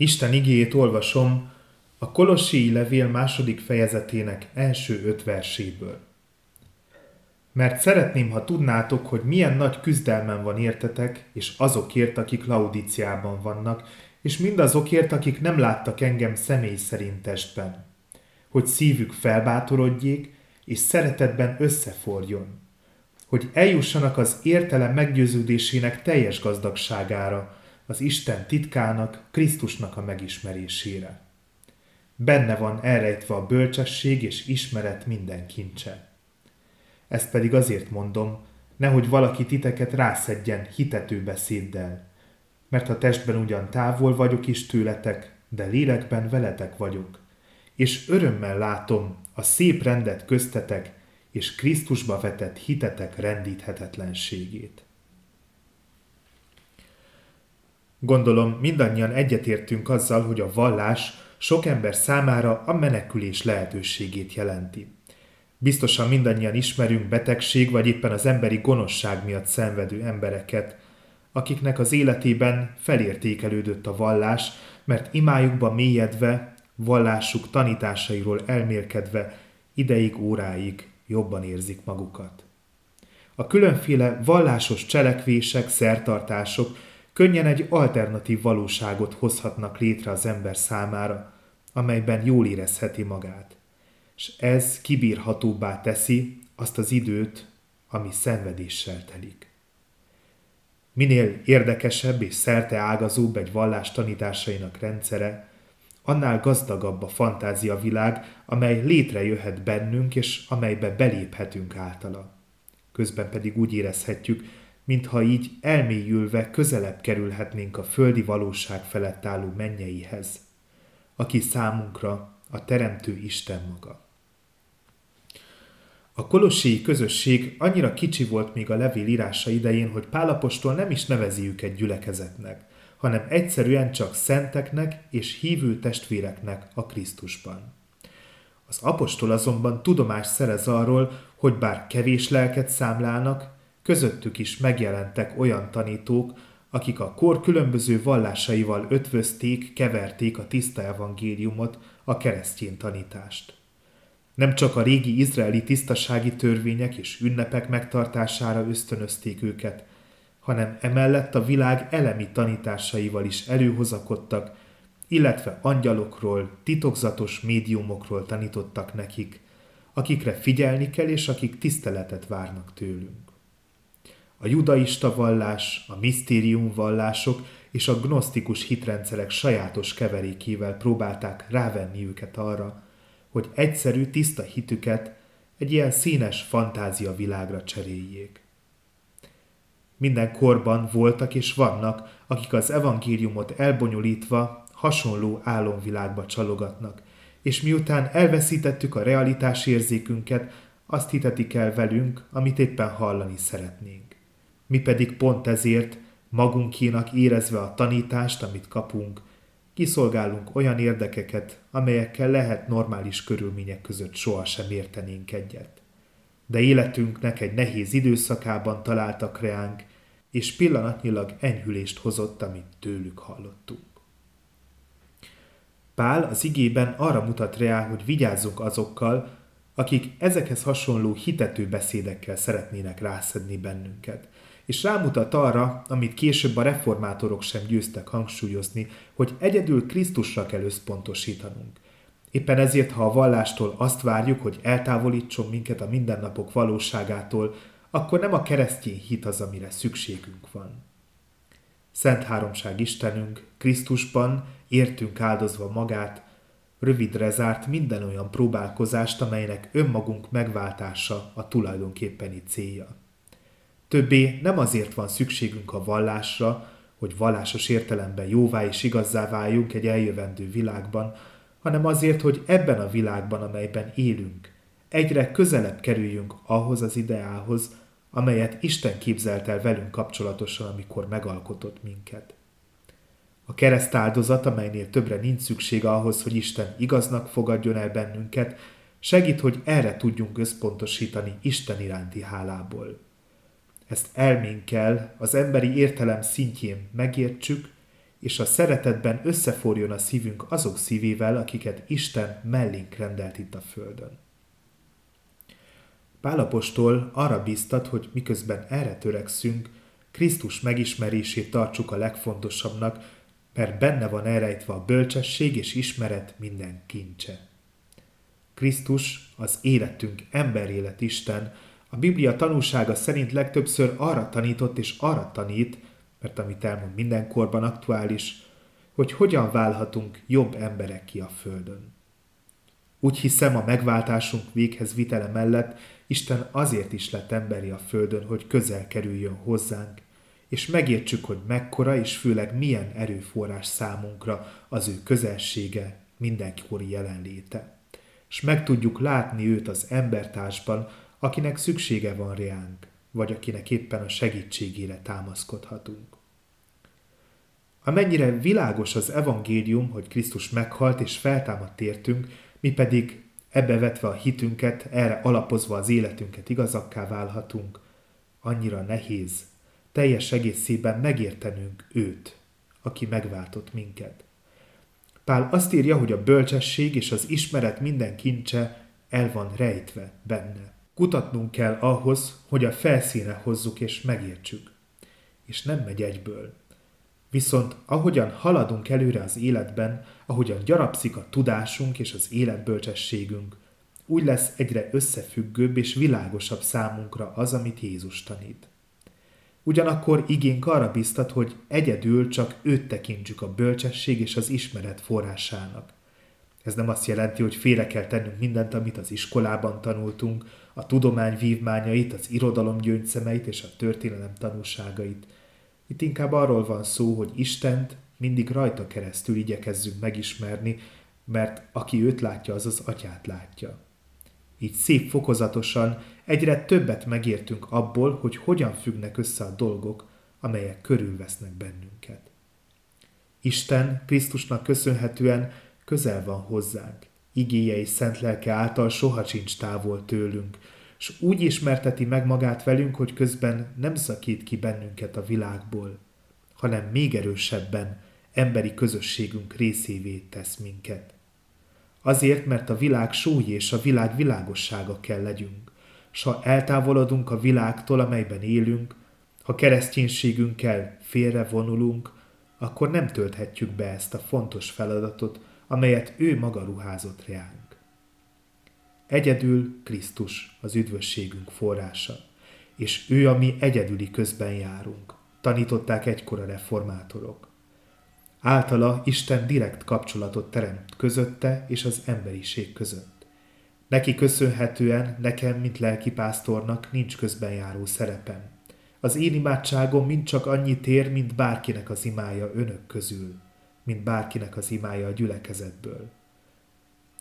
Isten igéjét olvasom a Kolossii levél második fejezetének első öt verséből. Mert szeretném, ha tudnátok, hogy milyen nagy küzdelmen van értetek, és azokért, akik Laudiciában vannak, és mindazokért, akik nem láttak engem személy szerint testben. Hogy szívük felbátorodjék, és szeretetben összeforjon. Hogy eljussanak az értelem meggyőződésének teljes gazdagságára, az Isten titkának, Krisztusnak a megismerésére. Benne van elrejtve a bölcsesség és ismeret minden kincse. Ezt pedig azért mondom, nehogy valaki titeket rászedjen hitető beszéddel, mert a testben ugyan távol vagyok is tőletek, de lélekben veletek vagyok, és örömmel látom a szép rendet köztetek, és Krisztusba vetett hitetek rendíthetetlenségét. Gondolom mindannyian egyetértünk azzal, hogy a vallás sok ember számára a menekülés lehetőségét jelenti. Biztosan mindannyian ismerünk betegség vagy éppen az emberi gonoszság miatt szenvedő embereket, akiknek az életében felértékelődött a vallás, mert imájukba mélyedve, vallásuk tanításairól elmélkedve ideig, óráig jobban érzik magukat. A különféle vallásos cselekvések, szertartások könnyen egy alternatív valóságot hozhatnak létre az ember számára, amelyben jól érezheti magát. És ez kibírhatóbbá teszi azt az időt, ami szenvedéssel telik. Minél érdekesebb és szerte ágazóbb egy vallás tanításainak rendszere, annál gazdagabb a fantázia világ, amely létrejöhet bennünk, és amelybe beléphetünk általa. Közben pedig úgy érezhetjük, mintha így elmélyülve közelebb kerülhetnénk a földi valóság felett álló mennyeihez, aki számunkra a Teremtő Isten maga. A kolosséi közösség annyira kicsi volt még a levél írása idején, hogy Pálapostól nem is nevezi őket gyülekezetnek, hanem egyszerűen csak szenteknek és hívő testvéreknek a Krisztusban. Az apostol azonban tudomást szerez arról, hogy bár kevés lelket számlálnak, közöttük is megjelentek olyan tanítók, akik a kor különböző vallásaival ötvözték, keverték a tiszta evangéliumot, a keresztény tanítást. Nem csak a régi izraeli tisztasági törvények és ünnepek megtartására ösztönözték őket, hanem emellett a világ elemi tanításaival is előhozakodtak, illetve angyalokról, titokzatos médiumokról tanítottak nekik, akikre figyelni kell és akik tiszteletet várnak tőlünk. A judaista vallás, a misztérium vallások és a gnosztikus hitrendszerek sajátos keverékével próbálták rávenni őket arra, hogy egyszerű, tiszta hitüket egy ilyen színes fantázia világra cseréljék. Minden korban voltak és vannak, akik az evangéliumot elbonyolítva hasonló álomvilágba csalogatnak, és miután elveszítettük a realitás érzékünket, azt hitetik el velünk, amit éppen hallani szeretnénk. Mi pedig pont ezért, magunkénak érezve a tanítást, amit kapunk, kiszolgálunk olyan érdekeket, amelyekkel lehet normális körülmények között sohasem értenénk egyet. De életünknek egy nehéz időszakában találtak reánk, és pillanatnyilag enyhülést hozott, amit tőlük hallottunk. Pál az igében arra mutat rá, hogy vigyázzunk azokkal, akik ezekhez hasonló hitető beszédekkel szeretnének rászedni bennünket, és rámutat arra, amit később a reformátorok sem győztek hangsúlyozni, hogy egyedül Krisztusra kell összpontosítanunk. Éppen ezért, ha a vallástól azt várjuk, hogy eltávolítson minket a mindennapok valóságától, akkor nem a keresztény hit az, amire szükségünk van. Szent Háromság Istenünk, Krisztusban értünk áldozva magát, rövidre zárt minden olyan próbálkozást, amelynek önmagunk megváltása a tulajdonképpeni célja. Többé nem azért van szükségünk a vallásra, hogy vallásos értelemben jóvá és igazzá váljunk egy eljövendő világban, hanem azért, hogy ebben a világban, amelyben élünk, egyre közelebb kerüljünk ahhoz az ideához, amelyet Isten képzelt el velünk kapcsolatosan, amikor megalkotott minket. A kereszt áldozat, amelynél többre nincs szükség ahhoz, hogy Isten igaznak fogadjon el bennünket, segít, hogy erre tudjunk összpontosítani Isten iránti hálából. Ezt elménkkel az emberi értelem szintjén megértsük, és a szeretetben összeforjon a szívünk azok szívével, akiket Isten mellénk rendelt itt a földön. Pálapostól arra biztat, hogy miközben erre törekszünk, Krisztus megismerését tartsuk a legfontosabbnak, mert benne van elrejtve a bölcsesség és ismeret minden kincse. Krisztus, az életünk, emberélet Isten, a Biblia tanúsága szerint legtöbbször arra tanított és arra tanít, mert amit elmond mindenkorban aktuális, hogy hogyan válhatunk jobb emberek ki a Földön. Úgy hiszem, a megváltásunk véghez vitele mellett Isten azért is lett emberi a Földön, hogy közel kerüljön hozzánk, és megértsük, hogy mekkora és főleg milyen erőforrás számunkra az ő közelsége, mindenkori jelenléte. És meg tudjuk látni őt az embertársban, akinek szüksége van reánk, vagy akinek éppen a segítségére támaszkodhatunk. Amennyire világos az evangélium, hogy Krisztus meghalt és feltámadt értünk, mi pedig ebbe vetve a hitünket, erre alapozva az életünket igazakká válhatunk, annyira nehéz, teljes egészében megértenünk őt, aki megváltott minket. Pál azt írja, hogy a bölcsesség és az ismeret minden kincse el van rejtve benne. Kutatnunk kell ahhoz, hogy a felszíne hozzuk és megértsük. És nem megy egyből. Viszont ahogyan haladunk előre az életben, ahogyan gyarapszik a tudásunk és az életbölcsességünk, úgy lesz egyre összefüggőbb és világosabb számunkra az, amit Jézus tanít. Ugyanakkor igénk arra biztat, hogy egyedül csak őt tekintsük a bölcsesség és az ismeret forrásának. Ez nem azt jelenti, hogy félre kell tennünk mindent, amit az iskolában tanultunk, a tudomány vívmányait, az irodalom gyöngyszemeit és a történelem tanúságait. Itt inkább arról van szó, hogy Istent mindig rajta keresztül igyekezzünk megismerni, mert aki őt látja, az az atyát látja. Így szép fokozatosan egyre többet megértünk abból, hogy hogyan függnek össze a dolgok, amelyek körülvesznek bennünket. Isten Krisztusnak köszönhetően közel van hozzánk, igéje és szent lelke által soha sincs távol tőlünk, és úgy ismerteti meg magát velünk, hogy közben nem szakít ki bennünket a világból, hanem még erősebben emberi közösségünk részévé tesz minket. Azért, mert a világ súly és a világ világossága kell legyünk, s ha eltávolodunk a világtól, amelyben élünk, ha kereszténységünkkel félre vonulunk, akkor nem tölthetjük be ezt a fontos feladatot, amelyet ő maga ruházott reánk. Egyedül Krisztus az üdvösségünk forrása, és ő a mi egyedüli közben járunk, tanították egykor a reformátorok. Általa Isten direkt kapcsolatot teremt közötte és az emberiség között. Neki köszönhetően nekem, mint lelkipásztornak nincs közbenjáró szerepem. Az én imádságom mind csak annyi tér, mint bárkinek az imája önök közül, mint bárkinek az imája a gyülekezetből.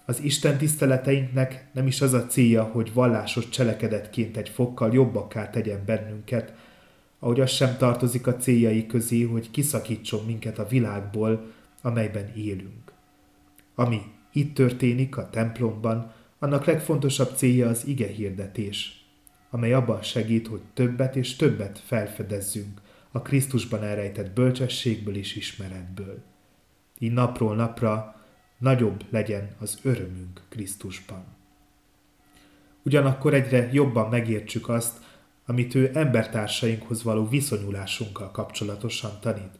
Az Isten tiszteleteinknek nem is az a célja, hogy vallásos cselekedetként egy fokkal jobbakká tegyen bennünket, ahogy az sem tartozik a céljai közé, hogy kiszakítson minket a világból, amelyben élünk. Ami itt történik a templomban, annak legfontosabb célja az ige hirdetés, amely abban segít, hogy többet és többet felfedezzünk a Krisztusban elrejtett bölcsességből és ismeretből. Így napról napra nagyobb legyen az örömünk Krisztusban. Ugyanakkor egyre jobban megértsük azt, amit ő embertársainkhoz való viszonyulásunkkal kapcsolatosan tanít,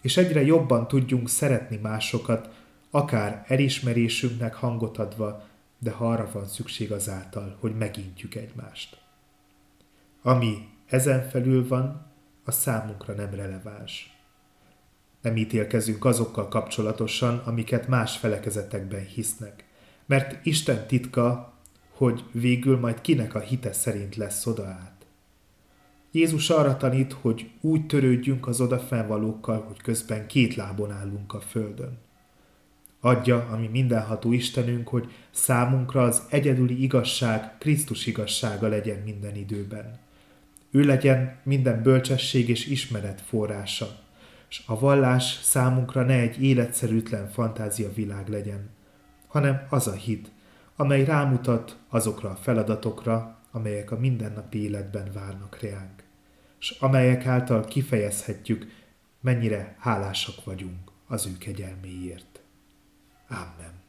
és egyre jobban tudjunk szeretni másokat, akár elismerésünknek hangot adva, de ha arra van szükség azáltal, hogy megintjük egymást. Ami ezen felül van, a számunkra nem releváns. Nem ítélkezünk azokkal kapcsolatosan, amiket más felekezetekben hisznek, mert Isten titka, hogy végül majd kinek a hite szerint lesz oda át. Jézus arra tanít, hogy úgy törődjünk az odafennvalókkal, hogy közben két lábon állunk a földön. Adja, ami mindenható Istenünk, hogy számunkra az egyedüli igazság Krisztus igazsága legyen minden időben. Ő legyen minden bölcsesség és ismeret forrása, és a vallás számunkra ne egy életszerűtlen fantázia világ legyen, hanem az a hit, amely rámutat azokra a feladatokra, amelyek a mindennapi életben várnak reánk, és amelyek által kifejezhetjük, mennyire hálásak vagyunk az ő kegyelméért. Amen.